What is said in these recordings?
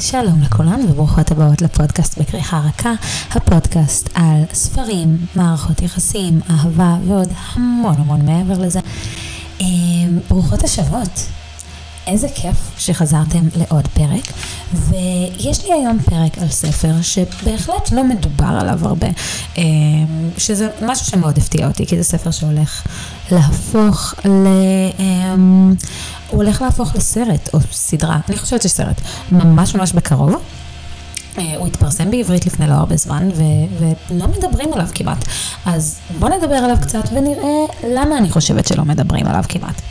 שלום לכולם וברוכות הבאות לפודקאסט בכריכה רכה, הפודקאסט על ספרים, מערכות יחסים, אהבה ועוד המון המון מעבר לזה. אה, ברוכות השבות. איזה כיף שחזרתם לעוד פרק, ויש לי היום פרק על ספר שבהחלט לא מדובר עליו הרבה, אה, שזה משהו שמאוד הפתיע אותי, כי זה ספר שהולך להפוך ל... אה, הוא הולך להפוך לסרט או סדרה, אני חושבת שסרט, ממש ממש בקרוב. אה, הוא התפרסם בעברית לפני לא הרבה זמן, ו- ולא מדברים עליו כמעט. אז בואו נדבר עליו קצת ונראה למה אני חושבת שלא מדברים עליו כמעט.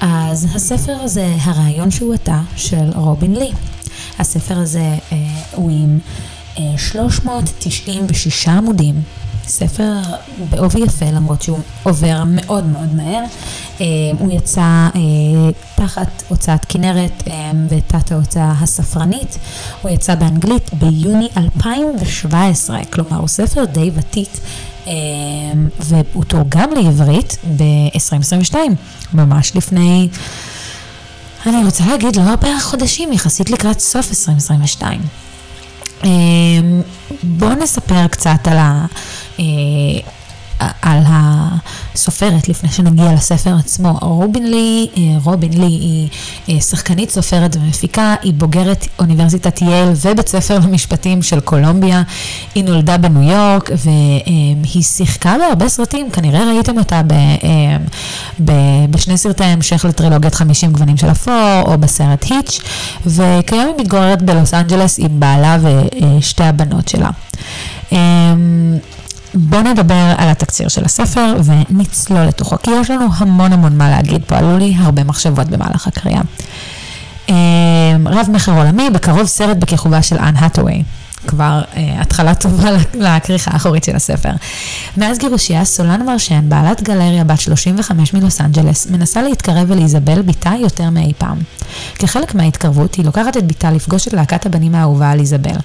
אז הספר הזה, הרעיון שהוא עתה, של רובין לי. הספר הזה אה, הוא עם אה, 396 עמודים, ספר בעובי יפה, למרות שהוא עובר מאוד מאוד מהר. אה, הוא יצא אה, תחת הוצאת כנרת אה, ותת ההוצאה הספרנית. הוא יצא באנגלית ביוני 2017, כלומר הוא ספר די ותיק. והוא תורגם לעברית ב-2022, ממש לפני, אני רוצה להגיד, לא הרבה חודשים, יחסית לקראת סוף 2022. בואו נספר קצת על ה... אה, על הסופרת לפני שנגיע לספר עצמו. רובין לי, אה, רובין לי היא אה, שחקנית, סופרת ומפיקה, היא בוגרת אוניברסיטת יייל ובית ספר למשפטים של קולומביה. היא נולדה בניו יורק והיא שיחקה בהרבה סרטים, כנראה ראיתם אותה ב, ב, בשני סרטי המשך לטרילוגיית 50 גוונים של אפור או בסרט היץ', וכיום היא מתגוררת בלוס אנג'לס עם בעלה ושתי הבנות שלה. בואו נדבר על התקציר של הספר ונצלול לתוכו, כי יש לנו המון המון מה להגיד פה, עלו לי הרבה מחשבות במהלך הקריאה. אמ, רב מכר עולמי, בקרוב סרט בכיכובה של אנ האטווי. כבר אה, התחלה טובה לכריכה האחורית של הספר. מאז גירושיה, סולן מרשן, בעלת גלריה בת 35 מלוס אנג'לס, מנסה להתקרב אל איזבל בתה יותר מאי פעם. כחלק מההתקרבות, היא לוקחת את בתה לפגוש את להקת הבנים האהובה על איזבל.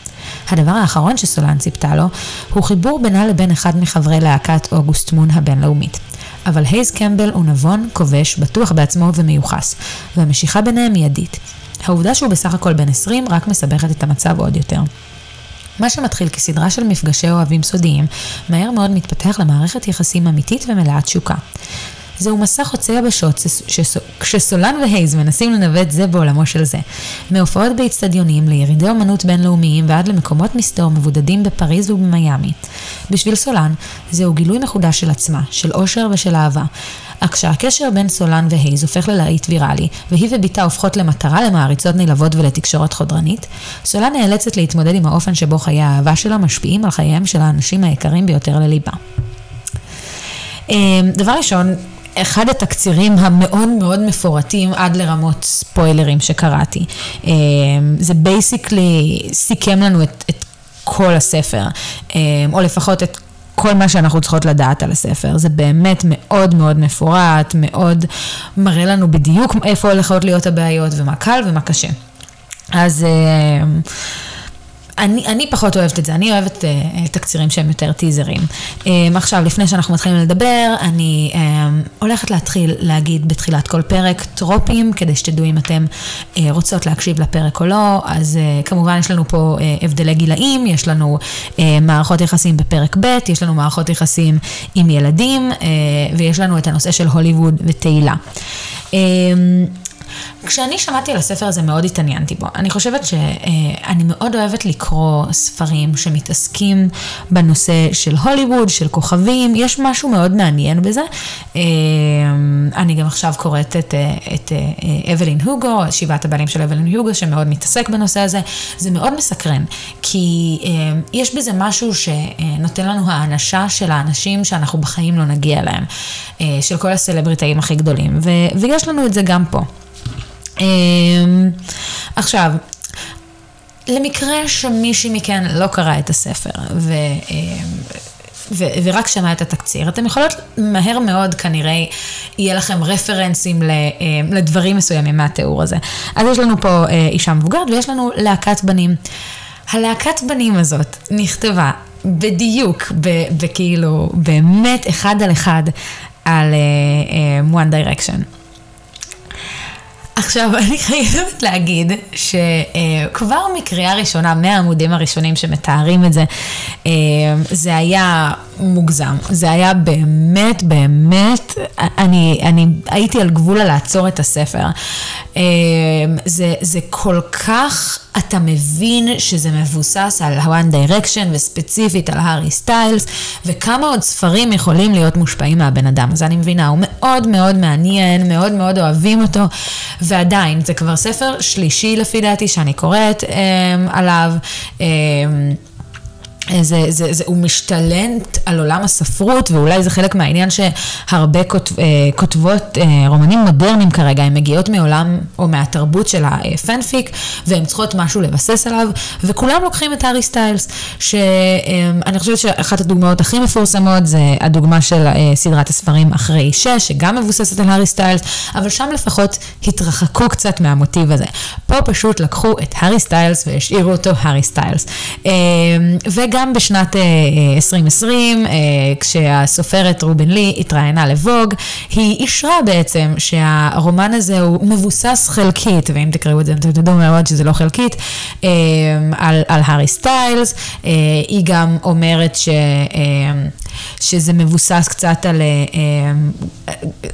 הדבר האחרון שסולן ציפתה לו, הוא חיבור בינה לבין אחד מחברי להקת אוגוסט מון הבינלאומית. אבל הייז קמבל הוא נבון, כובש, בטוח בעצמו ומיוחס, והמשיכה ביניהם מיידית. העובדה שהוא בסך הכל בן 20 רק מסבכת את המצב עוד יותר. מה שמתחיל כסדרה של מפגשי אוהבים סודיים, מהר מאוד מתפתח למערכת יחסים אמיתית ומלאת תשוקה. זהו מסע חוצה יבשות כשסולן והייז מנסים לנווט זה בעולמו של זה. מהופעות באיצטדיונים לירידי אומנות בינלאומיים ועד למקומות מסתור מבודדים בפריז ובמיאמי. בשביל סולן, זהו גילוי מחודש של עצמה, של אושר ושל אהבה. אך כשהקשר בין סולן והייז הופך ללהיט ויראלי, והיא ובתה הופכות למטרה למעריצות נלהבות ולתקשורת חודרנית, סולן נאלצת להתמודד עם האופן שבו חיי האהבה שלה משפיעים על חייהם של האנשים היקרים ביותר לליבה. אמ, דבר ראשון, אחד התקצירים המאוד מאוד מפורטים עד לרמות ספוילרים שקראתי. אמ, זה basically סיכם לנו את, את כל הספר, אמ, או לפחות את כל מה שאנחנו צריכות לדעת על הספר. זה באמת מאוד מאוד מפורט, מאוד מראה לנו בדיוק איפה הולכות להיות הבעיות ומה קל ומה קשה. אז... Uh, אני, אני פחות אוהבת את זה, אני אוהבת uh, תקצירים שהם יותר טיזרים. Um, עכשיו, לפני שאנחנו מתחילים לדבר, אני um, הולכת להתחיל להגיד בתחילת כל פרק טרופים, כדי שתדעו אם אתם uh, רוצות להקשיב לפרק או לא. אז uh, כמובן יש לנו פה uh, הבדלי גילאים, יש לנו uh, מערכות יחסים בפרק ב', יש לנו מערכות יחסים עם ילדים, uh, ויש לנו את הנושא של הוליווד ותהילה. Uh, כשאני שמעתי על הספר הזה מאוד התעניינתי בו. אני חושבת שאני מאוד אוהבת לקרוא ספרים שמתעסקים בנושא של הוליווד, של כוכבים, יש משהו מאוד מעניין בזה. אה, אני גם עכשיו קוראת את, את אה, אבלין הוגו, שבעת הבעלים של אבלין הוגו, שמאוד מתעסק בנושא הזה. זה מאוד מסקרן, כי אה, יש בזה משהו שנותן לנו האנשה של האנשים שאנחנו בחיים לא נגיע אליהם, של כל הסלבריטאים הכי גדולים, ויש לנו את זה גם פה. אמ, עכשיו, למקרה שמישהי מכן לא קרא את הספר ו, אמ, ו, ורק שמע את התקציר, אתם יכולות מהר מאוד כנראה, יהיה לכם רפרנסים אמ, לדברים מסוימים מהתיאור הזה. אז יש לנו פה אה, אישה מבוגרת ויש לנו להקת בנים. הלהקת בנים הזאת נכתבה בדיוק, בכאילו, באמת אחד על אחד על uh, One Direction. עכשיו, אני חייבת להגיד שכבר מקריאה ראשונה, מהעמודים הראשונים שמתארים את זה, אה, זה היה מוגזם. זה היה באמת, באמת, אני, אני הייתי על גבול לעצור את הספר. אה, זה, זה כל כך, אתה מבין שזה מבוסס על One Direction וספציפית על הארי סטיילס, וכמה עוד ספרים יכולים להיות מושפעים מהבן אדם. אז אני מבינה, הוא מאוד מאוד מעניין, מאוד מאוד אוהבים אותו, ועדיין, זה כבר ספר שלישי לפי דעתי שאני קוראת אה, עליו. אה, זה, זה, זה, הוא משתלט על עולם הספרות, ואולי זה חלק מהעניין שהרבה כותב, אה, כותבות אה, רומנים מודרניים כרגע, הן מגיעות מעולם או מהתרבות של הפנפיק, והן צריכות משהו לבסס עליו, וכולם לוקחים את הארי סטיילס, שאני חושבת שאחת הדוגמאות הכי מפורסמות זה הדוגמה של אה, סדרת הספרים אחרי שש, שגם מבוססת על הארי סטיילס, אבל שם לפחות התרחקו קצת מהמוטיב הזה. פה פשוט לקחו את הארי סטיילס והשאירו אותו הארי סטיילס. וגם גם בשנת 2020, אה, אה, כשהסופרת רובין לי התראיינה ל Vogue, היא אישרה בעצם שהרומן הזה הוא מבוסס חלקית, ואם תקראו את זה אתם תדעו מאוד שזה לא חלקית, אה, על, על הארי סטיילס. היא גם אומרת ש... שזה מבוסס קצת על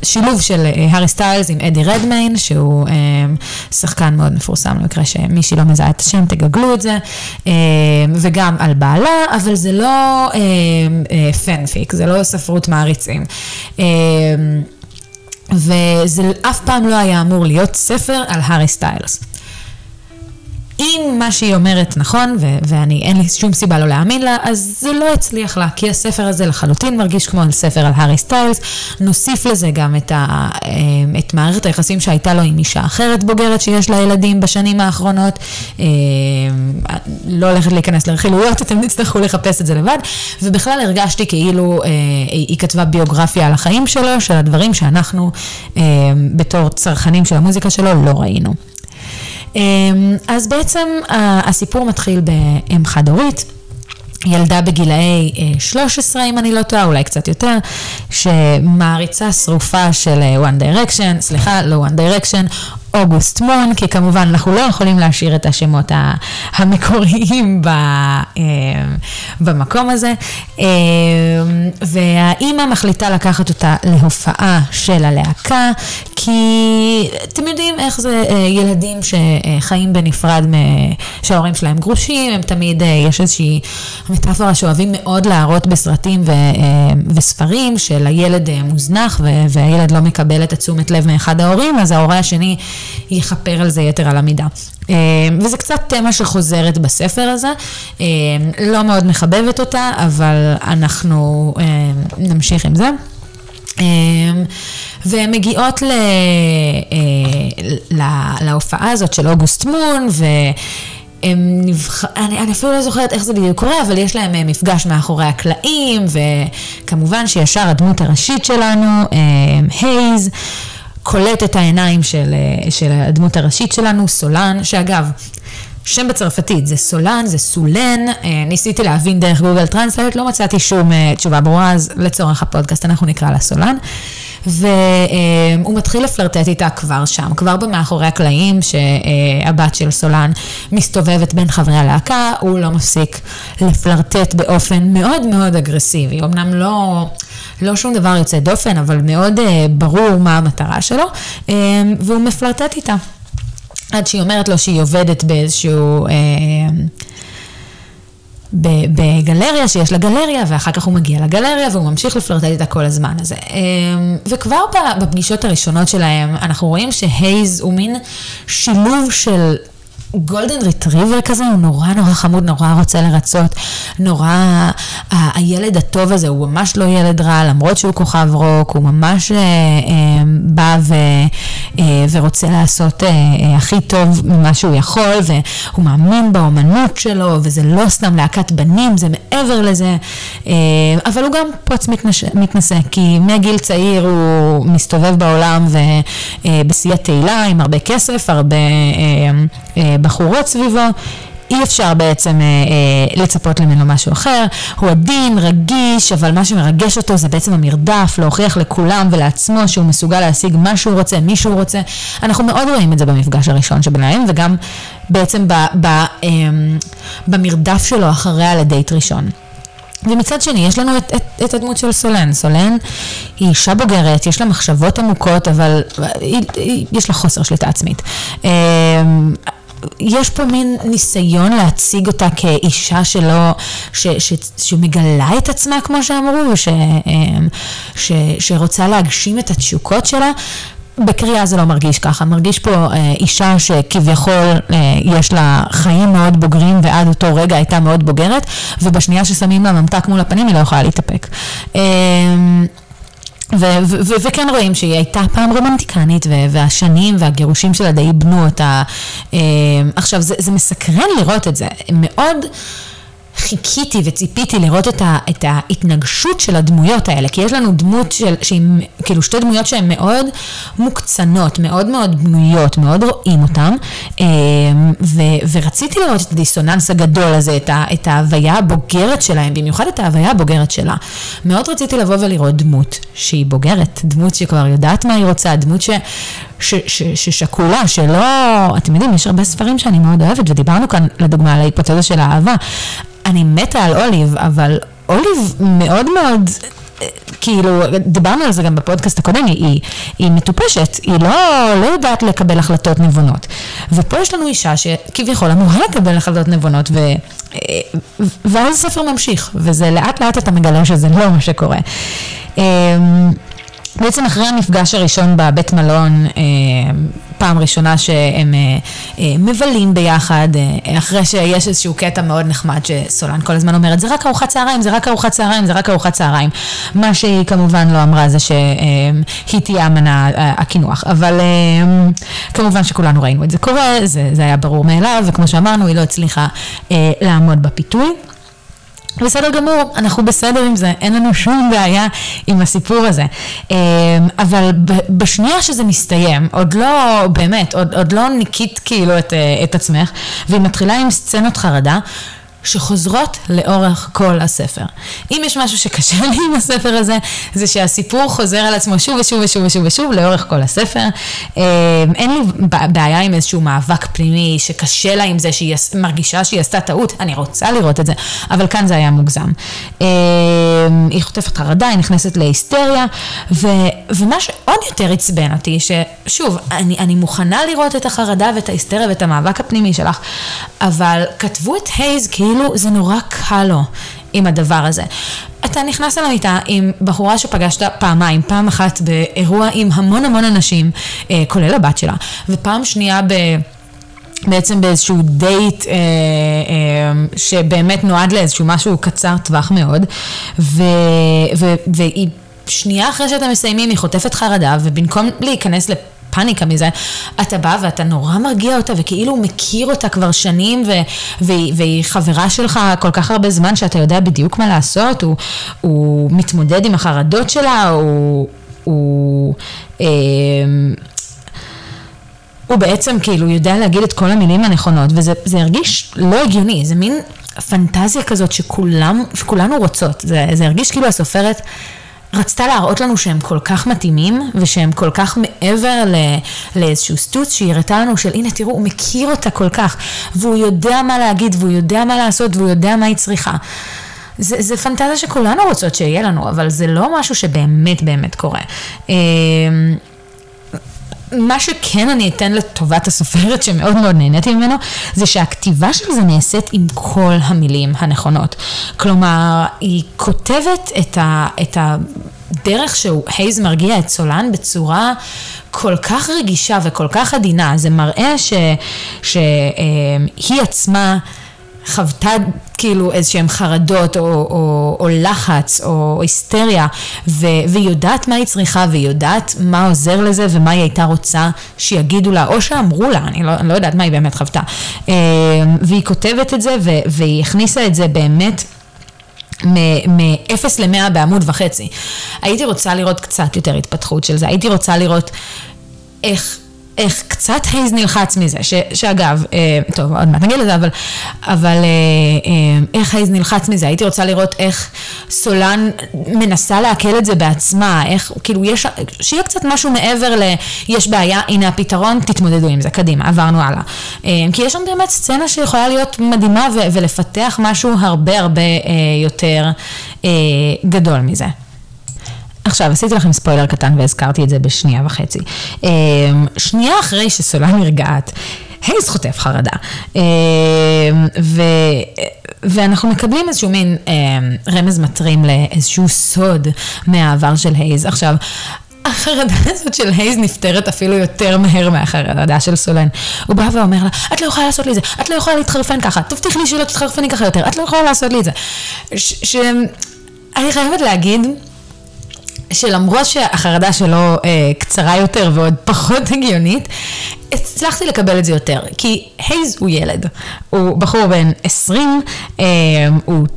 שילוב של הארי סטיילס עם אדי רדמיין, שהוא שחקן מאוד מפורסם, למקרה שמישהי לא מזהה את השם, תגגלו את זה, וגם על בעלה. אבל זה לא אה, אה, fanfic, זה לא ספרות מעריצים. אה, וזה אף פעם לא היה אמור להיות ספר על הארי סטיילס. אם מה שהיא אומרת נכון, ו- ואני, אין לי שום סיבה לא להאמין לה, אז זה לא הצליח לה, כי הספר הזה לחלוטין מרגיש כמו ספר על הארי סטיילס. נוסיף לזה גם את, ה- אה, את מערכת היחסים שהייתה לו עם אישה אחרת בוגרת שיש לה ילדים בשנים האחרונות. אה, לא הולכת להיכנס לרכילויות, אתם תצטרכו לחפש את זה לבד. ובכלל הרגשתי כאילו אה, היא כתבה ביוגרפיה על החיים שלו, של הדברים שאנחנו בתור צרכנים של המוזיקה שלו לא ראינו. אמ, אז בעצם הסיפור מתחיל באם חד-הורית. ילדה בגילאי 13, אה, אם אני לא טועה, אולי קצת יותר, שמעריצה שרופה של אה, One Direction, סליחה, לא One Direction, אוגוסט מון, כי כמובן אנחנו לא יכולים להשאיר את השמות המקוריים אה, במקום הזה. אה, והאימא מחליטה לקחת אותה להופעה של הלהקה, כי אתם יודעים איך זה אה, ילדים שחיים בנפרד, שההורים שלהם גרושים, הם תמיד, יש איזושהי מטאפורה שאוהבים מאוד להראות בסרטים וספרים, של הילד מוזנח והילד לא מקבל את התשומת לב מאחד ההורים, אז ההורה השני יכפר על זה יתר על המידה. אה, וזה קצת תמה שחוזרת בספר הזה, אה, לא מאוד מחבבת אותה, אבל אנחנו אה, נמשיך עם זה. והן מגיעות ל, לה, להופעה הזאת של אוגוסט מון, ו... הם נבח... אני, אני אפילו לא זוכרת איך זה בדיוק קורה, אבל יש להם מפגש מאחורי הקלעים, וכמובן שישר הדמות הראשית שלנו, הייז, קולט את העיניים של, אה, של הדמות הראשית שלנו, סולן, שאגב, שם בצרפתית זה סולן, זה סולן, אה, ניסיתי להבין דרך Google Translate, לא מצאתי שום אה, תשובה ברורה, אז לצורך הפודקאסט אנחנו נקרא לה סולן. והוא מתחיל לפלרטט איתה כבר שם, כבר במאחורי הקלעים, שהבת של סולן מסתובבת בין חברי הלהקה, הוא לא מפסיק לפלרטט באופן מאוד מאוד אגרסיבי. אמנם לא... לא שום דבר יוצא דופן, אבל מאוד uh, ברור מה המטרה שלו, uh, והוא מפלרטט איתה. עד שהיא אומרת לו שהיא עובדת באיזשהו... Uh, בגלריה, שיש לה גלריה, ואחר כך הוא מגיע לגלריה והוא ממשיך לפלרטט איתה כל הזמן הזה. וכבר בפגישות הראשונות שלהם, אנחנו רואים שהייז הוא מין שילוב של גולדן ריטריבר כזה, הוא נורא נורא חמוד, נורא רוצה לרצות, נורא, הילד הטוב הזה, הוא ממש לא ילד רע, למרות שהוא כוכב רוק, הוא ממש אה, אה, בא ו, אה, ורוצה לעשות אה, אה, הכי טוב ממה שהוא יכול, והוא מאמין באומנות שלו, וזה לא סתם להקת בנים, זה מעבר לזה, אה, אבל הוא גם פוץ מתנש, מתנשא, כי מגיל צעיר הוא מסתובב בעולם ובשיא אה, התהילה, עם הרבה כסף, הרבה... אה, אה, בחורות סביבו. אי אפשר בעצם אה, אה, לצפות ממנו משהו אחר, הוא עדין, רגיש, אבל מה שמרגש אותו זה בעצם המרדף, להוכיח לכולם ולעצמו שהוא מסוגל להשיג מה שהוא רוצה, מי שהוא רוצה. אנחנו מאוד רואים את זה במפגש הראשון שביניהם, וגם בעצם ב, ב, אה, במרדף שלו אחריה לדייט ראשון. ומצד שני, יש לנו את, את, את הדמות של סולן. סולן היא אישה בוגרת, יש לה מחשבות עמוקות, אבל היא, היא, יש לה חוסר שליטה עצמית. אמ, יש פה מין ניסיון להציג אותה כאישה שלא, ש, ש, שמגלה את עצמה, כמו שאמרו, ש, אמ, ש, שרוצה להגשים את התשוקות שלה, בקריאה זה לא מרגיש ככה, מרגיש פה אה, אישה שכביכול אה, יש לה חיים מאוד בוגרים ועד אותו רגע הייתה מאוד בוגרת, ובשנייה ששמים לה ממתק מול הפנים היא לא יכולה להתאפק. אה, וכן רואים שהיא הייתה פעם רומנטיקנית, והשנים והגירושים שלה די איבנו אותה. אה, עכשיו, זה, זה מסקרן לראות את זה. מאוד... חיכיתי וציפיתי לראות את, ה, את ההתנגשות של הדמויות האלה, כי יש לנו דמות של, שהיא, כאילו שתי דמויות שהן מאוד מוקצנות, מאוד מאוד בנויות, מאוד רואים אותן, אמ, ו, ורציתי לראות את הדיסוננס הגדול הזה, את, ה, את ההוויה הבוגרת שלהם, במיוחד את ההוויה הבוגרת שלה. מאוד רציתי לבוא ולראות דמות שהיא בוגרת, דמות שכבר יודעת מה היא רוצה, דמות ש... ש, ש, ששקולה, שלא, אתם יודעים, יש הרבה ספרים שאני מאוד אוהבת, ודיברנו כאן לדוגמה על ההיפותזה של האהבה. אני מתה על אוליב, אבל אוליב מאוד מאוד... כאילו, דיברנו על זה גם בפודקאסט הקודם, היא, היא, מטופשת, היא לא, לא יודעת לקבל החלטות נבונות. ופה יש לנו אישה שכביכול אמורה לקבל החלטות נבונות, ו, ואז הספר ממשיך, וזה לאט לאט אתה מגלה שזה לא מה שקורה. בעצם אחרי המפגש הראשון בבית מלון, אה, פעם ראשונה שהם אה, אה, מבלים ביחד, אחרי שיש איזשהו קטע מאוד נחמד שסולן כל הזמן אומרת, זה רק ארוחת צהריים, זה רק ארוחת צהריים, זה רק ארוחת צהריים. מה שהיא כמובן לא אמרה זה שהיא תהיה המנה הקינוח, אבל כמובן שכולנו ראינו את זה קורה, זה, זה היה ברור מאליו, וכמו שאמרנו, היא לא הצליחה לעמוד בפיתוי. בסדר גמור, אנחנו בסדר עם זה, אין לנו שום בעיה עם הסיפור הזה. אמ, אבל בשנייה שזה מסתיים, עוד לא, באמת, עוד, עוד לא ניקית כאילו את, אה, את עצמך, והיא מתחילה עם סצנות חרדה, שחוזרות לאורך כל הספר. אם יש משהו שקשה לי עם הספר הזה, זה שהסיפור חוזר על עצמו שוב ושוב ושוב ושוב ושוב לאורך כל הספר. אמ, אין לי בעיה עם איזשהו מאבק פנימי שקשה לה עם זה שהיא מרגישה שהיא עשתה טעות, אני רוצה לראות את זה, אבל כאן זה היה מוגזם. אמ, היא חוטפת חרדה, היא נכנסת להיסטריה, ו, ומה שעוד יותר עצבן אותי, ששוב, אני, אני מוכנה לראות את החרדה ואת ההיסטריה ואת המאבק הפנימי שלך, אבל כתבו את הייז כאילו... כאילו זה נורא קל לו עם הדבר הזה. אתה נכנס אל המיטה עם בחורה שפגשת פעמיים, פעם אחת באירוע עם המון המון אנשים, אה, כולל הבת שלה, ופעם שנייה ב... בעצם באיזשהו דייט אה, אה, שבאמת נועד לאיזשהו משהו קצר טווח מאוד, ו, ו, והיא שנייה אחרי שאתם מסיימים היא חוטפת חרדה, ובמקום להיכנס לפ... פאניקה מזה, אתה בא ואתה נורא מרגיע אותה וכאילו מכיר אותה כבר שנים ו- והיא, והיא חברה שלך כל כך הרבה זמן שאתה יודע בדיוק מה לעשות, הוא, הוא מתמודד עם החרדות שלה, הוא... הוא אה, הוא בעצם כאילו יודע להגיד את כל המילים הנכונות, וזה הרגיש לא הגיוני, זה מין פנטזיה כזאת שכולם, שכולנו רוצות, זה, זה הרגיש כאילו הסופרת רצתה להראות לנו שהם כל כך מתאימים, ושהם כל כך מעבר ל, לאיזשהו סטוץ, שהיא הראתה לנו של הנה תראו, הוא מכיר אותה כל כך, והוא יודע מה להגיד, והוא יודע מה לעשות, והוא יודע מה היא צריכה. זה, זה פנטזיה שכולנו רוצות שיהיה לנו, אבל זה לא משהו שבאמת באמת קורה. מה שכן אני אתן לטובת הסופרת שמאוד מאוד נהניתי ממנו, זה שהכתיבה של זה נעשית עם כל המילים הנכונות. כלומר, היא כותבת את, ה, את הדרך שהוא, הייז מרגיע את סולן בצורה כל כך רגישה וכל כך עדינה. זה מראה שהיא עצמה... חוותה כאילו איזשהם חרדות או, או, או לחץ או היסטריה ו, והיא יודעת מה היא צריכה והיא יודעת מה עוזר לזה ומה היא הייתה רוצה שיגידו לה או שאמרו לה, אני לא, אני לא יודעת מה היא באמת חוותה. אה, והיא כותבת את זה ו, והיא הכניסה את זה באמת מ-0 ל-100 בעמוד וחצי. הייתי רוצה לראות קצת יותר התפתחות של זה, הייתי רוצה לראות איך איך קצת הייז נלחץ מזה, ש, שאגב, אה, טוב, עוד מעט נגיד לזה, אבל, אבל אה, אה, איך הייז נלחץ מזה, הייתי רוצה לראות איך סולן מנסה לעכל את זה בעצמה, איך, כאילו, יש, שיהיה קצת משהו מעבר ל, יש בעיה, הנה הפתרון, תתמודדו עם זה, קדימה, עברנו הלאה. אה, כי יש שם באמת סצנה שיכולה להיות מדהימה ו, ולפתח משהו הרבה הרבה אה, יותר אה, גדול מזה. עכשיו, עשיתי לכם ספוילר קטן והזכרתי את זה בשנייה וחצי. אמ, שנייה אחרי שסולן נרגעת, הייז חוטף חרדה. אמ, ו... ואנחנו מקבלים איזשהו מין אמ, רמז מטרים לאיזשהו סוד מהעבר של הייז. עכשיו, החרדה הזאת של הייז נפתרת אפילו יותר מהר מהחרדה של סולן. הוא בא ואומר לה, את לא יכולה לעשות לי את זה, את לא יכולה להתחרפן ככה, תבטיח לי שלא תתחרפני ככה יותר, את לא יכולה לעשות לי את זה. ש... ש... אני חייבת להגיד, שלמרות שהחרדה שלו אה, קצרה יותר ועוד פחות הגיונית, הצלחתי לקבל את זה יותר. כי הייז הוא ילד, הוא בחור בן 20, אה, הוא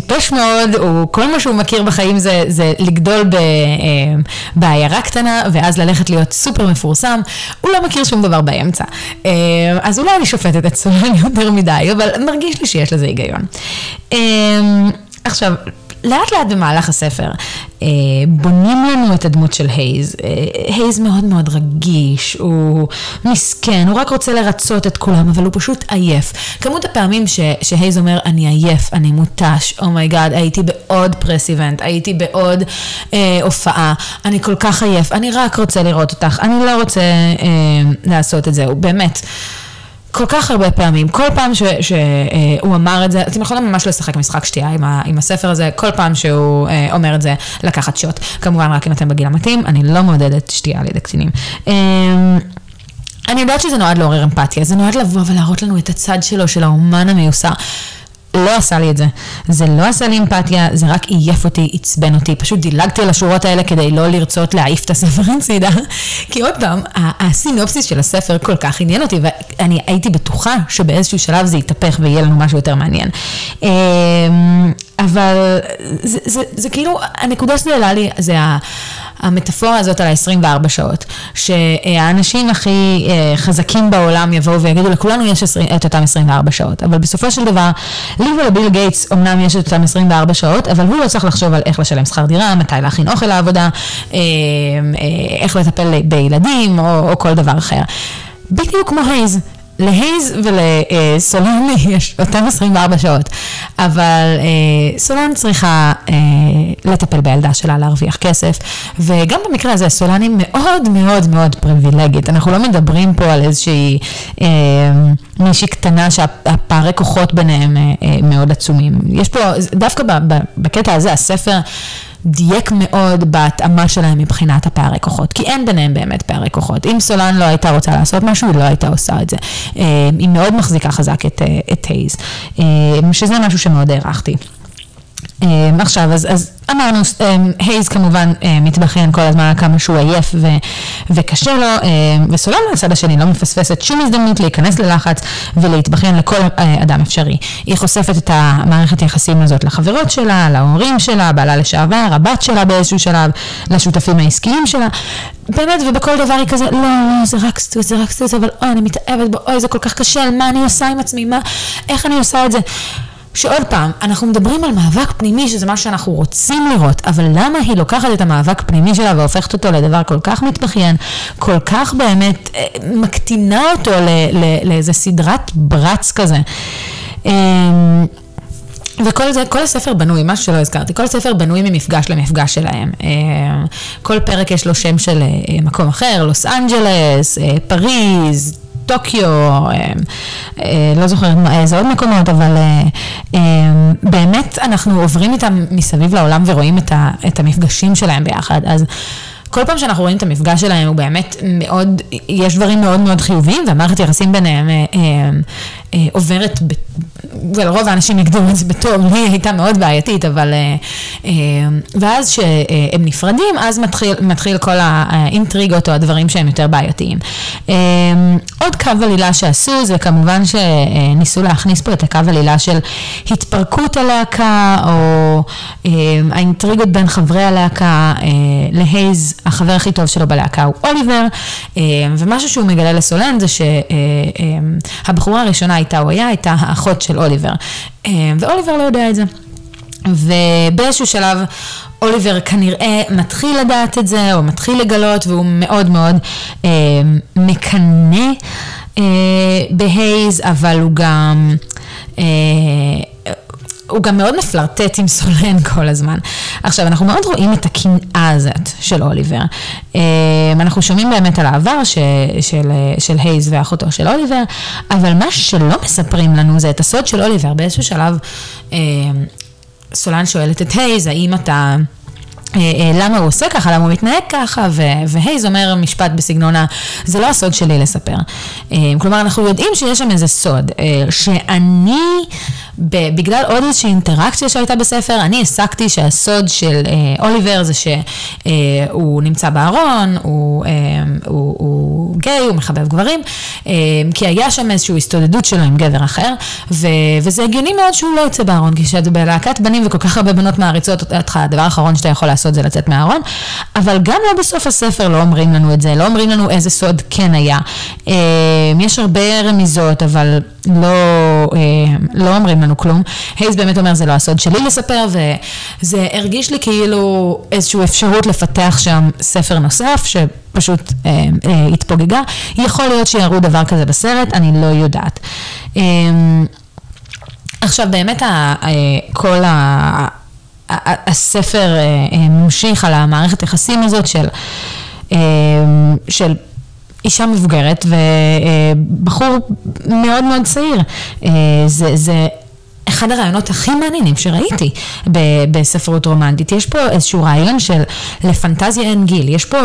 טיפש מאוד, הוא, כל מה שהוא מכיר בחיים זה, זה לגדול ב, אה, בעיירה קטנה, ואז ללכת להיות סופר מפורסם, הוא לא מכיר שום דבר באמצע. אה, אז אולי אני שופטת את סולן יותר מדי, אבל מרגיש לי שיש לזה היגיון. אה, עכשיו, לאט לאט במהלך הספר אה, בונים לנו את הדמות של הייז. אה, הייז מאוד מאוד רגיש, הוא מסכן, הוא רק רוצה לרצות את כולם, אבל הוא פשוט עייף. כמות הפעמים ש, שהייז אומר, אני עייף, אני מותש, oh my god, oh הייתי בעוד press event, הייתי בעוד אה, הופעה, אני כל כך עייף, אני רק רוצה לראות אותך, אני לא רוצה אה, לעשות את זה, הוא באמת. כל כך הרבה פעמים, כל פעם שהוא אמר את זה, אתם יכולים ממש לשחק משחק שתייה עם, ה, עם הספר הזה, כל פעם שהוא אה, אומר את זה, לקחת שוט. כמובן רק אם אתם בגיל המתאים, אני לא מעודדת שתייה על ידי קטינים. אה, אני יודעת שזה נועד לעורר אמפתיה, זה נועד לבוא ולהראות לנו את הצד שלו, של האומן המיוסר. לא עשה לי את זה. זה לא עשה לי אמפתיה, זה רק עייף אותי, עצבן אותי. פשוט דילגתי על השורות האלה כדי לא לרצות להעיף את הספר הצידה. כי עוד פעם, הסינופסיס של הספר כל כך עניין אותי, ואני הייתי בטוחה שבאיזשהו שלב זה יתהפך ויהיה לנו משהו יותר מעניין. אמ, אבל זה, זה, זה כאילו, הנקודה שזה העלה לי זה המטאפורה הזאת על ה-24 שעות, שהאנשים הכי אה, חזקים בעולם יבואו ויגידו, לכולנו יש את אותם 24 שעות, אבל בסופו של דבר, לי ולביל גייטס אמנם יש את אותם 24 שעות, אבל הוא לא צריך לחשוב על איך לשלם שכר דירה, מתי להכין אוכל לעבודה, אה, אה, איך לטפל בילדים או, או כל דבר אחר. בדיוק כמו הייז, להייז ולסולן יש אותם 24 שעות, אבל אה, סולן צריכה אה, לטפל בילדה שלה, להרוויח כסף, וגם במקרה הזה סולן היא מאוד מאוד מאוד פריבילגית. אנחנו לא מדברים פה על איזושהי אה, מישהי קטנה שהפערי כוחות ביניהם מאוד עצומים. יש פה, דווקא בקטע הזה, הספר... דייק מאוד בהתאמה שלהם מבחינת הפערי כוחות, כי אין ביניהם באמת פערי כוחות. אם סולן לא הייתה רוצה לעשות משהו, היא לא הייתה עושה את זה. אה, היא מאוד מחזיקה חזק את, אה, את הייז, אה, שזה משהו שמאוד הערכתי. אמ, עכשיו, אז, אז אמרנו, אמ, הייז כמובן אמ, מתבכיין כל הזמן על כמה שהוא עייף ו, וקשה לו, וסולן מהצד השני לא מפספסת שום הזדמנות להיכנס ללחץ ולהתבכיין לכל אה, אדם אפשרי. היא חושפת את המערכת היחסים הזאת לחברות שלה, להורים שלה, בעלה לשעבר, הבת שלה באיזשהו שלב, לשותפים העסקיים שלה. באמת, ובכל דבר היא כזה, לא, לא, זה רק סטוץ, זה רק סטוץ, אבל אוי, אני מתאהבת בו, אוי, זה כל כך קשה, מה אני עושה עם עצמי, מה, איך אני עושה את זה? שעוד פעם, אנחנו מדברים על מאבק פנימי, שזה מה שאנחנו רוצים לראות, אבל למה היא לוקחת את המאבק פנימי שלה והופכת אותו לדבר כל כך מתבכיין, כל כך באמת אה, מקטינה אותו לאיזה סדרת ברץ כזה. אמ, וכל זה, כל הספר בנוי, משהו שלא הזכרתי, כל הספר בנוי ממפגש למפגש שלהם. אמ, כל פרק יש לו שם של אה, מקום אחר, לוס אנג'לס, אה, פריז, טוקיו, אה, אה, לא זוכרת איזה עוד מקומות, אבל אה, באמת אנחנו עוברים איתם מסביב לעולם ורואים את המפגשים שלהם ביחד. אז כל פעם שאנחנו רואים את המפגש שלהם הוא באמת מאוד, יש דברים מאוד מאוד חיוביים והמערכת יחסים ביניהם אה, אה, עוברת ולרוב האנשים יגדירו את זה בתור, לי הייתה מאוד בעייתית, אבל... ואז כשהם נפרדים, אז מתחיל, מתחיל כל האינטריגות או הדברים שהם יותר בעייתיים. עוד קו עלילה שעשו, זה כמובן שניסו להכניס פה את הקו עלילה של התפרקות הלהקה, או האינטריגות בין חברי הלהקה להייז, החבר הכי טוב שלו בלהקה הוא אוליבר, ומשהו שהוא מגלה לסולן זה שהבחורה הראשונה איתה הוא היה, הייתה האחות של אוליבר, ואוליבר לא יודע את זה. ובאיזשהו שלב אוליבר כנראה מתחיל לדעת את זה, או מתחיל לגלות, והוא מאוד מאוד אה, מקנא אה, בהייז, אבל הוא גם... אה, הוא גם מאוד מפלרטט עם סולן כל הזמן. עכשיו, אנחנו מאוד רואים את הקנאה הזאת של אוליבר. אנחנו שומעים באמת על העבר ש, של, של הייז ואחותו של אוליבר, אבל מה שלא מספרים לנו זה את הסוד של אוליבר. באיזשהו שלב סולן שואלת את הייז, האם אתה... אה, אה, למה הוא עושה ככה, למה הוא מתנהג ככה, והייז אומר משפט בסגנונה, זה לא הסוד שלי לספר. אה, כלומר, אנחנו יודעים שיש שם איזה סוד, שאני, בגלל עוד איזושהי אינטראקציה שהייתה בספר, אני הסקתי שהסוד של אוליבר זה שהוא נמצא בארון, הוא, הוא, הוא גיי, הוא מחבב גברים, כי היה שם איזושהי הסתודדות שלו עם גבר אחר, ו, וזה הגיוני מאוד שהוא לא יוצא בארון, כי כשאת בלהקת בנים וכל כך הרבה בנות מעריצות אותך, הדבר האחרון שאתה יכול לעשות זה לצאת מהארון, אבל גם לא בסוף הספר לא אומרים לנו את זה, לא אומרים לנו איזה סוד כן היה. אה, יש הרבה רמיזות, אבל לא, אה, לא אומרים לנו כלום. הייז באמת אומר, זה לא הסוד שלי לספר, וזה הרגיש לי כאילו איזושהי אפשרות לפתח שם ספר נוסף, שפשוט אה, אה, התפוגגה. יכול להיות שיראו דבר כזה בסרט, אני לא יודעת. אה, עכשיו באמת ה, אה, כל ה... הספר אה, אה, ממשיך על המערכת יחסים הזאת של, אה, של אישה מבוגרת ובחור מאוד מאוד צעיר. זה, זה אחד הרעיונות הכי מעניינים שראיתי בספרות רומנטית. יש פה איזשהו רעיון של לפנטזיה אין גיל. יש פה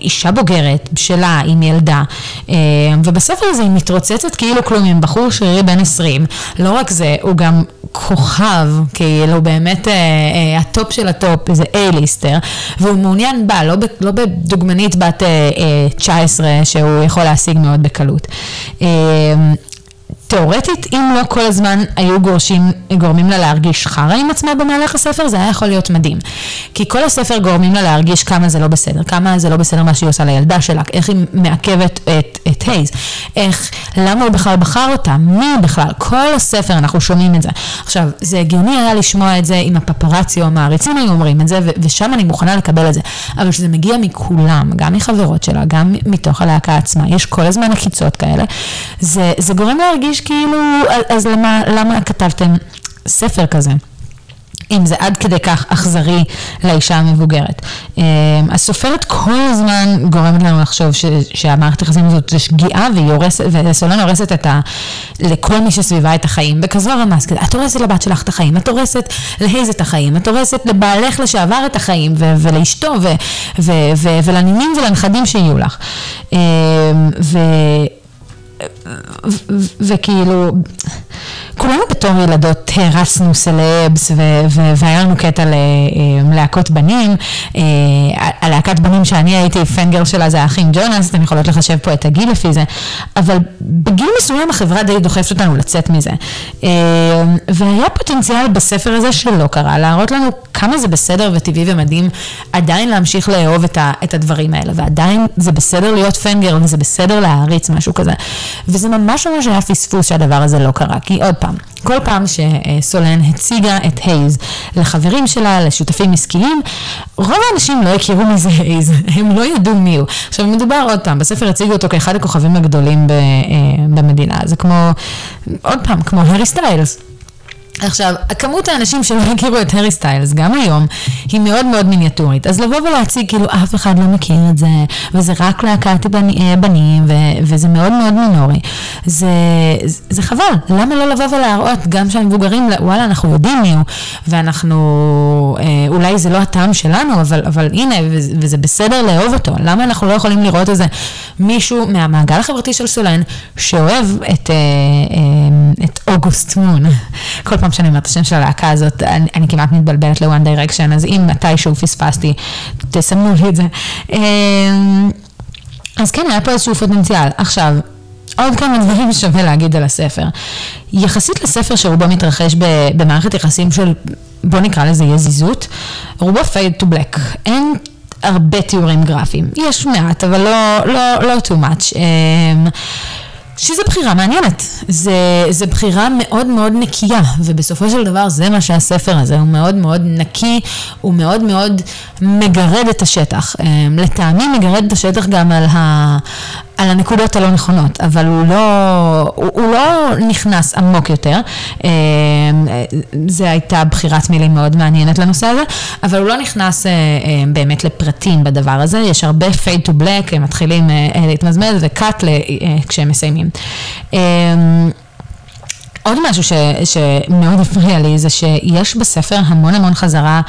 אישה בוגרת, בשלה, עם ילדה, אה, ובספר הזה היא מתרוצצת כאילו כלום עם בחור שרירי בן 20. לא רק זה, הוא גם כוכב, כאילו באמת אה, אה, הטופ של הטופ, זה A-lister, והוא מעוניין בה, לא, לא בדוגמנית בת 19 שהוא יכול להשיג מאוד בקלות. תאורטית, אם לא כל הזמן היו גורשים, גורמים לה להרגיש חרא עם עצמה במהלך הספר, זה היה יכול להיות מדהים. כי כל הספר גורמים לה להרגיש כמה זה לא בסדר, כמה זה לא בסדר מה שהיא עושה לילדה שלה, איך היא מעכבת את, את הייז, איך, למה הוא בכלל בחר אותה, מי בכלל, כל הספר אנחנו שומעים את זה. עכשיו, זה הגיוני היה לשמוע את זה אם הפפרצי או המעריצים היו אומרים את זה, ושם אני מוכנה לקבל את זה. אבל כשזה מגיע מכולם, גם מחברות שלה, גם מתוך הלהקה עצמה, יש כל הזמן עקיצות כאלה, זה, זה גורם להרגיש כאילו, אז למה, למה כתבתם ספר כזה? אם זה עד כדי כך אכזרי לאישה המבוגרת. אמ, הסופרת כל הזמן גורמת לנו לחשוב ש, שהמערכת היחסים הזאת זה שגיאה והיא הורסת, וסולן הורסת את ה... לכל מי שסביבה את החיים, בכזו רמה, את הורסת לבת שלך את החיים, את הורסת להיז את החיים, את הורסת לבעלך לשעבר את החיים, ו, ולאשתו, ו, ו, ו, ולנינים ולנכדים שיהיו לך. אמ, ו... וכאילו, כולנו בתור ילדות הרסנו סלבס והיה לנו קטע ללהקות בנים. אה, הלהקת בנים שאני הייתי פנגר שלה זה האחים ג'ונס, אתם יכולות לחשב פה את הגיל לפי זה, אבל בגיל מסוים החברה די דוחפת אותנו לצאת מזה. אה, והיה פוטנציאל בספר הזה שלא קרה, להראות לנו כמה זה בסדר וטבעי ומדהים עדיין להמשיך לאהוב את הדברים האלה, ועדיין זה בסדר להיות פנגר וזה בסדר להעריץ משהו כזה. וזה ממש ממש היה פספוס שהדבר הזה לא קרה, כי עוד פעם, כל פעם שסולן הציגה את הייז לחברים שלה, לשותפים עסקיים, רוב האנשים לא הכירו מי זה הייז, הם לא ידעו מי הוא. עכשיו מדובר עוד פעם, בספר הציגו אותו כאחד הכוכבים הגדולים אה, במדינה, זה כמו, עוד פעם, כמו הארי סטיילס. עכשיו, כמות האנשים שלא הכירו את הארי סטיילס, גם היום, היא מאוד מאוד מיניאטורית. אז לבוא ולהציג, כאילו, אף אחד לא מכיר את זה, וזה רק להקת בנים, ו- וזה מאוד מאוד מינורי. זה, זה חבל, למה לא לבוא ולהראות, גם שהמבוגרים, וואלה, אנחנו יודעים מי הוא, ואנחנו, אה, אולי זה לא הטעם שלנו, אבל, אבל הנה, וזה בסדר לאהוב אותו. למה אנחנו לא יכולים לראות איזה מישהו מהמעגל החברתי של סולן, שאוהב את, אה, אה, את אוגוסט מון. כל פעם שאני אומרת את השם של הלהקה הזאת, אני, אני כמעט מתבלבלת ל-one direction, אז אם מתישהו פספסתי, תסמנו לי את זה. אמ, אז כן, היה פה איזשהו פוטנציאל. עכשיו, עוד כמה דברים שווה להגיד על הספר. יחסית לספר שרובו מתרחש במערכת יחסים של, בוא נקרא לזה יזיזות, רובו fade to black. אין הרבה תיאורים גרפיים. יש מעט, אבל לא, לא, לא too much. שזו בחירה מעניינת, זה, זה בחירה מאוד מאוד נקייה, ובסופו של דבר זה מה שהספר הזה, הוא מאוד מאוד נקי, הוא מאוד מאוד מגרד את השטח. אמ, לטעמי מגרד את השטח גם על, ה, על הנקודות הלא נכונות, אבל הוא לא, הוא, הוא לא נכנס עמוק יותר. אמ, זו הייתה בחירת מילים מאוד מעניינת לנושא הזה, אבל הוא לא נכנס אה, אה, באמת לפרטים בדבר הזה, יש הרבה fade to black, הם מתחילים אה, להתמזמז ו-cut כשהם מסיימים. עוד משהו ש, שמאוד הפריע לי זה שיש בספר המון המון חזרה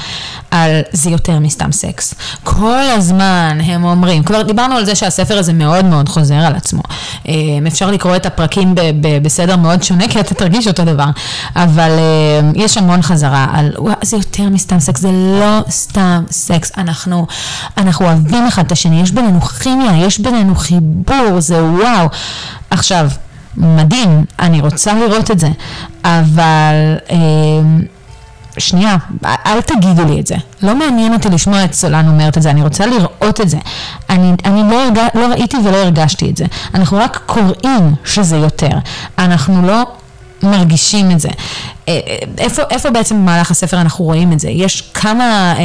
על זה יותר מסתם סקס. כל הזמן הם אומרים, כבר דיברנו על זה שהספר הזה מאוד מאוד חוזר על עצמו. אמ, אפשר לקרוא את הפרקים ב, ב, בסדר מאוד שונה כי אתה תרגיש אותו דבר, אבל אמ, יש המון חזרה על זה יותר מסתם סקס, זה לא סתם סקס, אנחנו, אנחנו אוהבים אחד את השני, יש בינינו כימיה, יש בינינו חיבור, זה וואו. עכשיו, מדהים, אני רוצה לראות את זה, אבל אה, שנייה, אל תגידו לי את זה. לא מעניין אותי לשמוע את סולן אומרת את זה, אני רוצה לראות את זה. אני, אני לא, הרג, לא ראיתי ולא הרגשתי את זה. אנחנו רק קוראים שזה יותר. אנחנו לא מרגישים את זה. אה, איפה, איפה בעצם במהלך הספר אנחנו רואים את זה? יש כמה אה,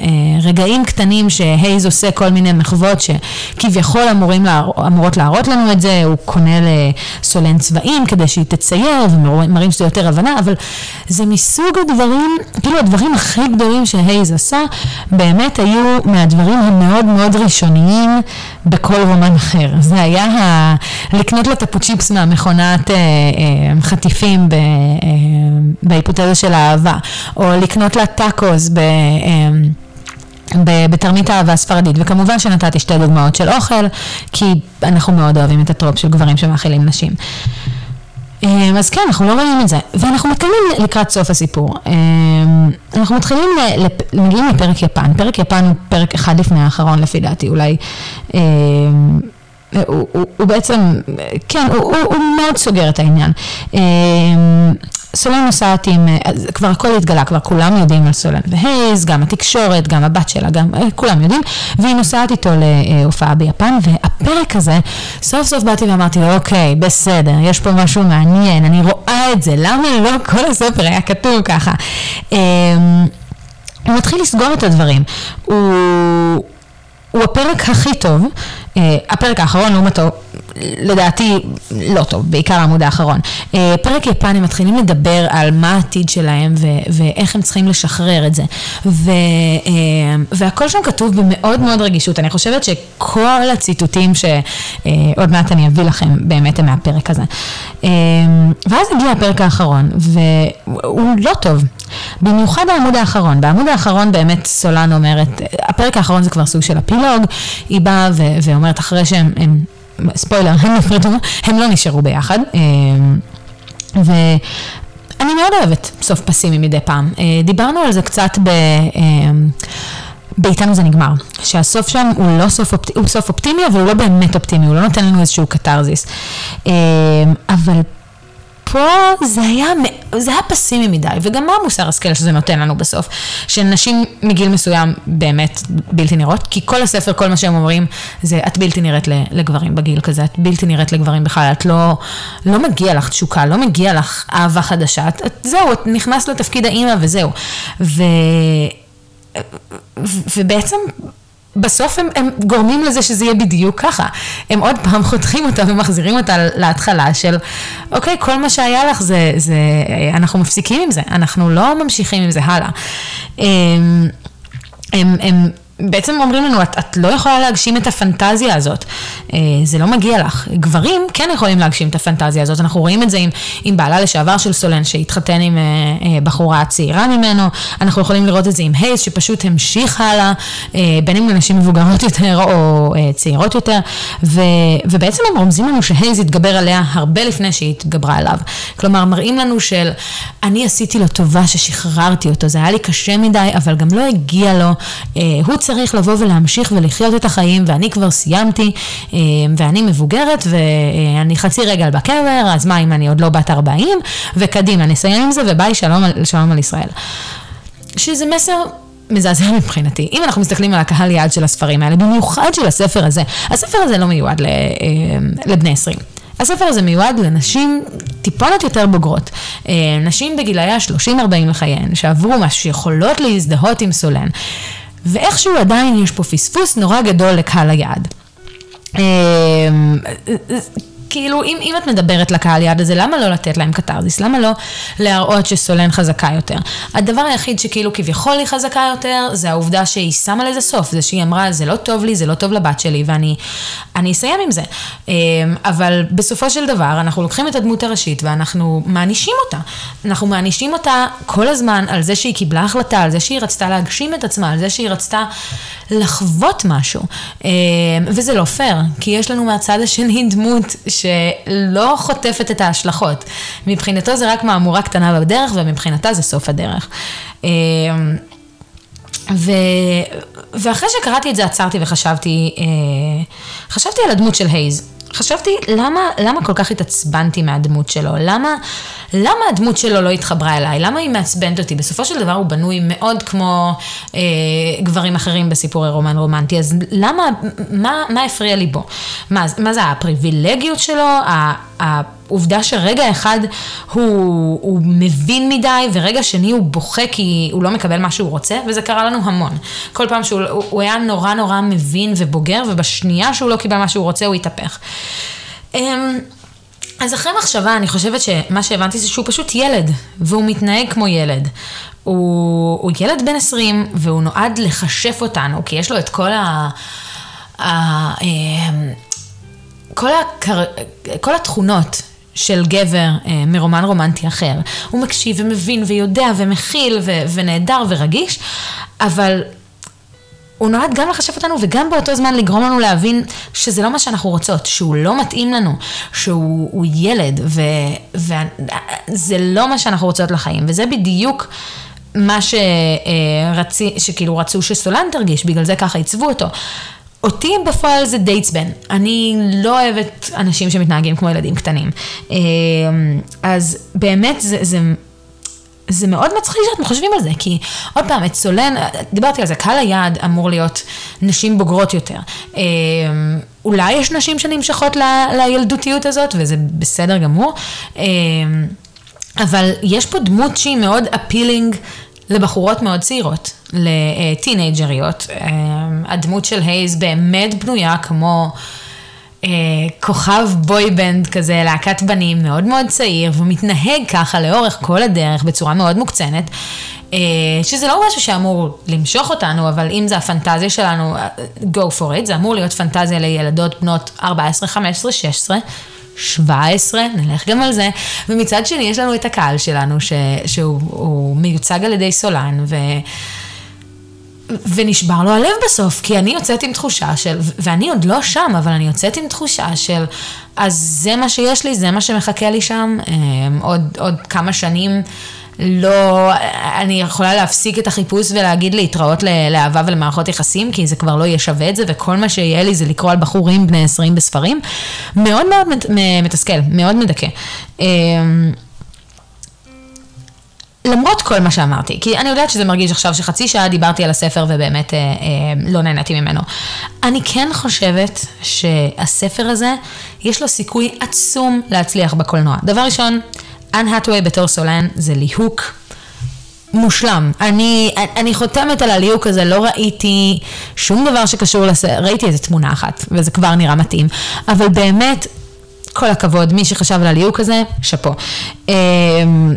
אה, רגעים קטנים שהייז עושה כל מיני מחוות שכביכול אמורים לה, אמורות להראות לנו את זה, הוא קונה לסולן צבעים כדי שהיא תצייר ומראים שזה יותר הבנה, אבל זה מסוג הדברים, כאילו הדברים הכי גדולים שהייז עשה, באמת היו מהדברים המאוד מאוד ראשוניים בכל רומן אחר. זה היה ה... לקנות לו את הפוצ'יפס מהמכונת אה, אה, חטיפים ב... אה, בהיפותזה של האהבה, או לקנות לה טאקוס ב... אמ, בתרמית האהבה הספרדית, וכמובן שנתתי שתי דוגמאות של אוכל, כי אנחנו מאוד אוהבים את הטרופ של גברים שמאכילים נשים. אמ, אז כן, אנחנו לא רואים את זה, ואנחנו מתקדמים לקראת סוף הסיפור. אמ, אנחנו מתחילים, מגיעים לפרק יפן, פרק יפן הוא פרק אחד לפני האחרון לפי דעתי, אולי הוא, הוא, הוא בעצם, כן, הוא, הוא, הוא מאוד סוגר את העניין. אמ, סולן נוסעת עם, כבר הכל התגלה, כבר כולם יודעים על סולן והייז, גם התקשורת, גם הבת שלה, גם אה, כולם יודעים, והיא נוסעת איתו להופעה ביפן, והפרק הזה, סוף סוף באתי ואמרתי לו, אוקיי, בסדר, יש פה משהו מעניין, אני רואה את זה, למה לא כל הספר היה כתוב ככה? אמ, הוא מתחיל לסגור את הדברים. הוא... הוא הפרק הכי טוב, uh, הפרק האחרון לעומתו, לדעתי לא טוב, בעיקר העמוד האחרון. Uh, פרק יפני מתחילים לדבר על מה העתיד שלהם ו- ואיך הם צריכים לשחרר את זה. ו- uh, והכל שם כתוב במאוד מאוד רגישות. אני חושבת שכל הציטוטים שעוד מעט אני אביא לכם באמת הם מהפרק הזה. ואז הגיע הפרק האחרון, והוא לא טוב. במיוחד העמוד האחרון. בעמוד האחרון באמת סולן אומרת, הפרק האחרון זה כבר סוג של אפילוג, היא באה ו- ואומרת אחרי שהם, הם, ספוילר, הם נפרדו, הם לא נשארו ביחד. אמ, ואני מאוד אוהבת סוף פסימי מדי פעם. אה, דיברנו על זה קצת ב... אמ, באיתנו זה נגמר, שהסוף שם הוא לא סוף, אופט... הוא סוף אופטימי, אבל הוא לא באמת אופטימי, הוא לא נותן לנו איזשהו קתרזיס. אבל פה זה היה, זה היה פסימי מדי, וגם מה מוסר השכל שזה נותן לנו בסוף? שנשים מגיל מסוים באמת בלתי נראות, כי כל הספר, כל מה שהם אומרים, זה את בלתי נראית לגברים בגיל כזה, את בלתי נראית לגברים בכלל, את לא, לא מגיע לך תשוקה, לא מגיע לך אהבה חדשה, את, את, זהו, את נכנסת לתפקיד האימא וזהו. ו, ובעצם בסוף הם, הם גורמים לזה שזה יהיה בדיוק ככה. הם עוד פעם חותכים אותה ומחזירים אותה להתחלה של, אוקיי, כל מה שהיה לך זה, זה, אנחנו מפסיקים עם זה, אנחנו לא ממשיכים עם זה הלאה. הם, הם, הם בעצם אומרים לנו, את, את לא יכולה להגשים את הפנטזיה הזאת, אה, זה לא מגיע לך. גברים כן יכולים להגשים את הפנטזיה הזאת, אנחנו רואים את זה עם, עם בעלה לשעבר של סולן שהתחתן עם אה, אה, בחורה צעירה ממנו, אנחנו יכולים לראות את זה עם הייס שפשוט המשיך הלאה, בין אם לנשים מבוגרות יותר או צעירות יותר, ו, ובעצם הם רומזים לנו שהייס התגבר עליה הרבה לפני שהיא התגברה עליו. כלומר, מראים לנו של, אני עשיתי לו טובה ששחררתי אותו, זה היה לי קשה מדי, אבל גם לא הגיע לו, הוא צריך לבוא ולהמשיך ולחיות את החיים, ואני כבר סיימתי, אה, ואני מבוגרת, ואני חצי רגל בקבר, אז מה אם אני עוד לא בת 40, וקדימה, נסיים עם זה, וביי, שלום, שלום על ישראל. שזה מסר מזעזע מבחינתי. אם אנחנו מסתכלים על הקהל יעד של הספרים האלה, במיוחד של הספר הזה, הספר הזה לא מיועד אה, לבני 20. הספר הזה מיועד לנשים טיפונת יותר בוגרות, אה, נשים בגילאי ה-30-40 לחייהן, שעברו משהו שיכולות להזדהות עם סולן. ואיכשהו עדיין יש פה פספוס נורא גדול לקהל היעד. כאילו, אם, אם את מדברת לקהל יעד הזה, למה לא לתת להם קתרזיס? למה לא להראות שסולן חזקה יותר? הדבר היחיד שכאילו כביכול היא חזקה יותר, זה העובדה שהיא שמה לזה סוף, זה שהיא אמרה, זה לא טוב לי, זה לא טוב לבת שלי, ואני אסיים עם זה. אמ, אבל בסופו של דבר, אנחנו לוקחים את הדמות הראשית ואנחנו מענישים אותה. אנחנו מענישים אותה כל הזמן על זה שהיא קיבלה החלטה, על זה שהיא רצתה להגשים את עצמה, על זה שהיא רצתה לחוות משהו. אמ, וזה לא פייר, כי יש לנו מהצד השני דמות שלא חוטפת את ההשלכות. מבחינתו זה רק מהמורה קטנה בדרך, ומבחינתה זה סוף הדרך. אמ, ו... ואחרי שקראתי את זה עצרתי וחשבתי, אה, חשבתי על הדמות של הייז. חשבתי, למה, למה כל כך התעצבנתי מהדמות שלו? למה, למה הדמות שלו לא התחברה אליי? למה היא מעצבנת אותי? בסופו של דבר הוא בנוי מאוד כמו אה, גברים אחרים בסיפורי רומן רומנטי, אז למה, מה, מה הפריע לי בו? מה, מה זה הפריבילגיות שלו? העובדה שרגע אחד הוא, הוא מבין מדי, ורגע שני הוא בוכה כי הוא לא מקבל מה שהוא רוצה, וזה קרה לנו המון. כל פעם שהוא הוא היה נורא נורא מבין ובוגר, ובשנייה שהוא לא קיבל מה שהוא רוצה, הוא התהפך. אמ, אז אחרי מחשבה, אני חושבת שמה שהבנתי זה שהוא פשוט ילד, והוא מתנהג כמו ילד. הוא, הוא ילד בן 20, והוא נועד לכשף אותנו, כי יש לו את כל ה... ה אמ, כל, הקר... כל התכונות של גבר אה, מרומן רומנטי אחר. הוא מקשיב ומבין ויודע ומכיל ו... ונהדר ורגיש, אבל הוא נועד גם לחשב אותנו וגם באותו זמן לגרום לנו להבין שזה לא מה שאנחנו רוצות, שהוא לא מתאים לנו, שהוא ילד וזה לא מה שאנחנו רוצות לחיים, וזה בדיוק מה שרצי, שכאילו רצו שסולן תרגיש, בגלל זה ככה עיצבו אותו. אותי בפועל זה די עצבן. אני לא אוהבת אנשים שמתנהגים כמו ילדים קטנים. אמ, אז באמת זה, זה, זה מאוד מצחיק שאתם חושבים על זה, כי עוד פעם, את סולן, דיברתי על זה, קהל היעד אמור להיות נשים בוגרות יותר. אמ, אולי יש נשים שנמשכות ל, לילדותיות הזאת, וזה בסדר גמור. אמ, אבל יש פה דמות שהיא מאוד אפילינג לבחורות מאוד צעירות, לטינג'ריות. אה, הדמות של הייז באמת בנויה כמו אה, כוכב בוי-בנד כזה, להקת בנים מאוד מאוד צעיר, ומתנהג ככה לאורך כל הדרך בצורה מאוד מוקצנת. אה, שזה לא משהו שאמור למשוך אותנו, אבל אם זה הפנטזיה שלנו, go for it, זה אמור להיות פנטזיה לילדות בנות 14, 15, 16. 17, נלך גם על זה, ומצד שני יש לנו את הקהל שלנו ש, שהוא מיוצג על ידי סולן, ו... ונשבר לו הלב בסוף, כי אני יוצאת עם תחושה של, ואני עוד לא שם, אבל אני יוצאת עם תחושה של, אז זה מה שיש לי, זה מה שמחכה לי שם, אמ, עוד, עוד כמה שנים. לא, אני יכולה להפסיק את החיפוש ולהגיד להתראות לאהבה ולמערכות יחסים, כי זה כבר לא יהיה שווה את זה, וכל מה שיהיה לי זה לקרוא על בחורים בני 20 בספרים. מאוד מאוד מתסכל, מאוד מדכא. אמ, למרות כל מה שאמרתי, כי אני יודעת שזה מרגיש עכשיו שחצי שעה דיברתי על הספר ובאמת אה, אה, לא נהניתי ממנו. אני כן חושבת שהספר הזה, יש לו סיכוי עצום להצליח בקולנוע. דבר ראשון, אנ האטווי בתור סולן זה ליהוק מושלם. אני, אני חותמת על הליהוק הזה, לא ראיתי שום דבר שקשור לסרט, ראיתי איזה תמונה אחת, וזה כבר נראה מתאים. אבל באמת, כל הכבוד, מי שחשב על הליהוק הזה, שאפו. אמ,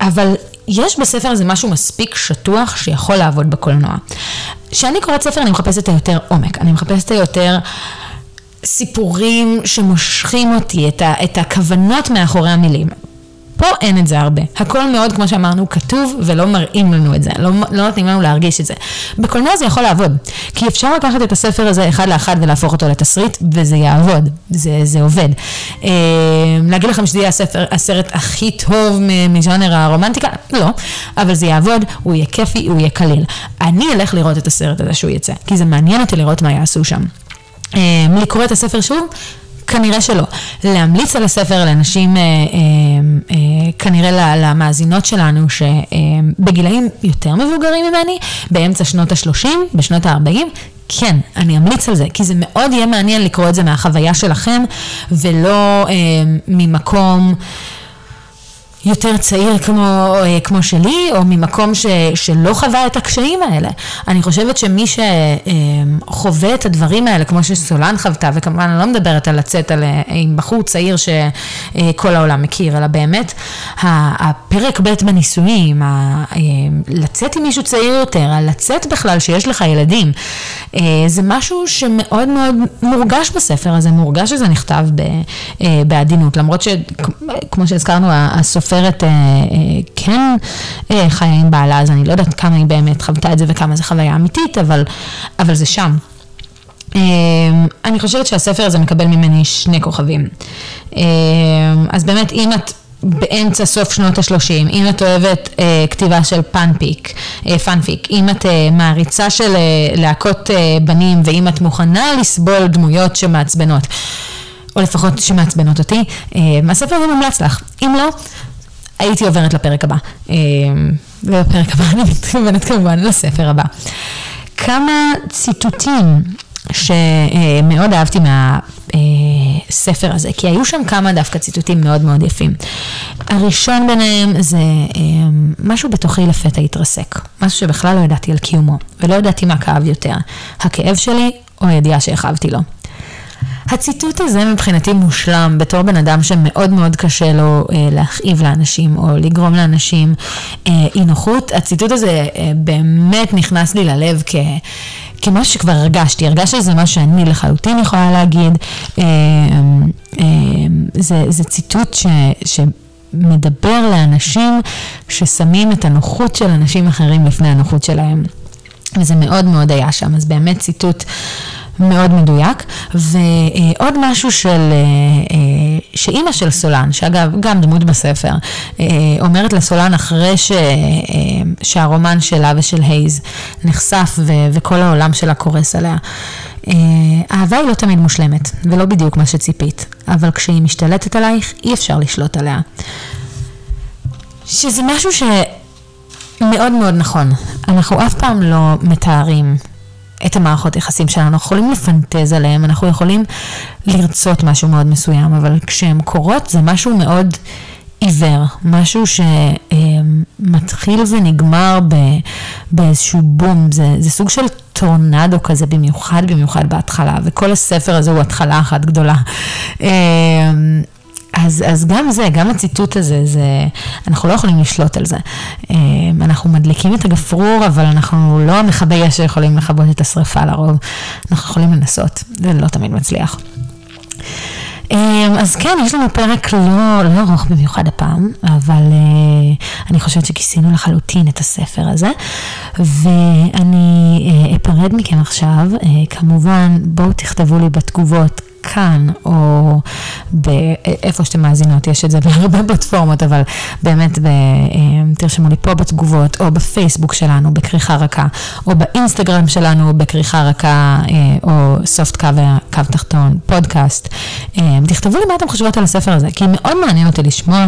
אבל יש בספר הזה משהו מספיק שטוח שיכול לעבוד בקולנוע. כשאני קוראת ספר אני מחפשת היותר עומק, אני מחפשת היותר סיפורים שמושכים אותי, את, ה, את הכוונות מאחורי המילים. פה אין את זה הרבה. הכל מאוד, כמו שאמרנו, כתוב ולא מראים לנו את זה, לא, לא נותנים לנו להרגיש את זה. בקולנוע זה יכול לעבוד, כי אפשר לקחת את הספר הזה אחד לאחד ולהפוך אותו לתסריט, וזה יעבוד, זה, זה עובד. אה, להגיד לכם שזה יהיה הספר, הסרט הכי טוב מז'אנר הרומנטיקה? לא, אבל זה יעבוד, הוא יהיה כיפי, הוא יהיה קליל. אני אלך לראות את הסרט הזה שהוא יצא, כי זה מעניין אותי לראות מה יעשו שם. אה, לקרוא את הספר שוב? כנראה שלא. להמליץ על הספר לאנשים, אה, אה, אה, כנראה למאזינות שלנו, שבגילאים יותר מבוגרים ממני, באמצע שנות ה-30, בשנות ה-40, כן, אני אמליץ על זה, כי זה מאוד יהיה מעניין לקרוא את זה מהחוויה שלכם, ולא אה, ממקום... יותר צעיר כמו, אה, כמו שלי, או ממקום ש, שלא חווה את הקשיים האלה. אני חושבת שמי שחווה את הדברים האלה, כמו שסולן חוותה, וכמובן אני לא מדברת על לצאת על, אה, עם בחור צעיר שכל העולם מכיר, אלא באמת הפרק ב' בנישואים, אה, לצאת עם מישהו צעיר יותר, לצאת בכלל שיש לך ילדים, זה משהו שמאוד מאוד מורגש בספר הזה, מורגש שזה נכתב בעדינות, למרות שכמו שהזכרנו, הסופר סופרת אה, אה, כן אה, חיה עם בעלה, אז אני לא יודעת כמה היא באמת חוותה את זה וכמה זו חוויה אמיתית, אבל, אבל זה שם. אה, אני חושבת שהספר הזה מקבל ממני שני כוכבים. אה, אז באמת, אם את... באמצע סוף שנות ה-30, אם את אוהבת אה, כתיבה של פאנפיק, אה, פאנפיק, אם את אה, מעריצה של אה, להקות אה, בנים ואם את מוכנה לסבול דמויות שמעצבנות, או לפחות שמעצבנות אותי, אה, הספר הזה מומלץ לך. אם לא, הייתי עוברת לפרק הבא. אה, ובפרק הבא אני מתכוונת כמובן לספר הבא. כמה ציטוטים שמאוד אהבתי מהספר הזה, כי היו שם כמה דווקא ציטוטים מאוד מאוד יפים. הראשון ביניהם זה אה, משהו בתוכי לפתע התרסק, משהו שבכלל לא ידעתי על קיומו, ולא ידעתי מה כאב יותר, הכאב שלי או הידיעה שהכאבתי לו. הציטוט הזה מבחינתי מושלם בתור בן אדם שמאוד מאוד קשה לו אה, להכאיב לאנשים או לגרום לאנשים אה, אי נוחות. הציטוט הזה אה, באמת נכנס לי ללב כ... כמשהו שכבר הרגשתי, הרגשתי שזה מה שאני לחלוטין יכולה להגיד. אה, אה, זה, זה ציטוט ש... ש מדבר לאנשים ששמים את הנוחות של אנשים אחרים לפני הנוחות שלהם. וזה מאוד מאוד היה שם, אז באמת ציטוט מאוד מדויק. ועוד משהו של, אה, אה, שאימא של סולן, שאגב, גם דמות בספר, אה, אומרת לסולן אחרי ש, שהרומן שלה ושל הייז נחשף וכל העולם שלה קורס עליה. אהבה היא לא תמיד מושלמת, ולא בדיוק מה שציפית, אבל כשהיא משתלטת עלייך, אי אפשר לשלוט עליה. שזה משהו שמאוד מאוד נכון. אנחנו אף פעם לא מתארים את המערכות יחסים שלנו, אנחנו יכולים לפנטז עליהם, אנחנו יכולים לרצות משהו מאוד מסוים, אבל כשהן קורות זה משהו מאוד עיוור, משהו שמתחיל ונגמר באיזשהו בום, זה, זה סוג של טורנדו כזה, במיוחד במיוחד בהתחלה, וכל הספר הזה הוא התחלה אחת גדולה. אז, אז גם זה, גם הציטוט הזה, זה, אנחנו לא יכולים לשלוט על זה. אמ, אנחנו מדליקים את הגפרור, אבל אנחנו לא המכבי אש שיכולים לכבות את השרפה לרוב. אנחנו יכולים לנסות, זה לא תמיד מצליח. אמ, אז כן, יש לנו פרק לא, לא ארוך במיוחד הפעם, אבל uh, אני חושבת שכיסינו לחלוטין את הספר הזה, ואני uh, אפרד מכם עכשיו. Uh, כמובן, בואו תכתבו לי בתגובות כאן, או באיפה שאתם מאזינות, יש את זה בהרבה פלטפורמות, אבל באמת ב, אה, תרשמו לי פה בתגובות, או בפייסבוק שלנו בכריכה רכה, או באינסטגרם שלנו בכריכה רכה, אה, או סופט קו, קו תחתון, פודקאסט. אה, תכתבו לי מה אתם חושבות על הספר הזה, כי מאוד מעניין אותי לשמוע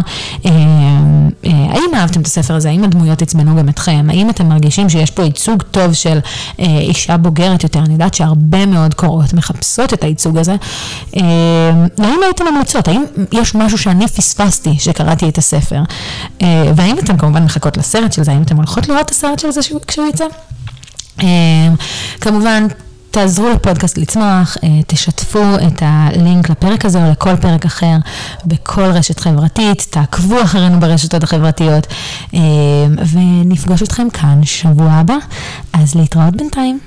האם אהבתם את הספר הזה, האם הדמויות עצבנו גם אתכם, האם אתם מרגישים שיש פה ייצוג טוב של אישה בוגרת יותר, אני יודעת שהרבה מאוד קורות מחפשות את הייצוג הזה. והאם הייתם ממליצות? האם יש משהו שאני פספסתי שקראתי את הספר? והאם אתם כמובן מחכות לסרט של זה? האם אתם הולכות לראות את הסרט של זה כשהוא יצא? כמובן, תעזרו לפודקאסט לצמוח, תשתפו את הלינק לפרק הזה או לכל פרק אחר בכל רשת חברתית, תעקבו אחרינו ברשתות החברתיות ונפגוש אתכם כאן שבוע הבא, אז להתראות בינתיים.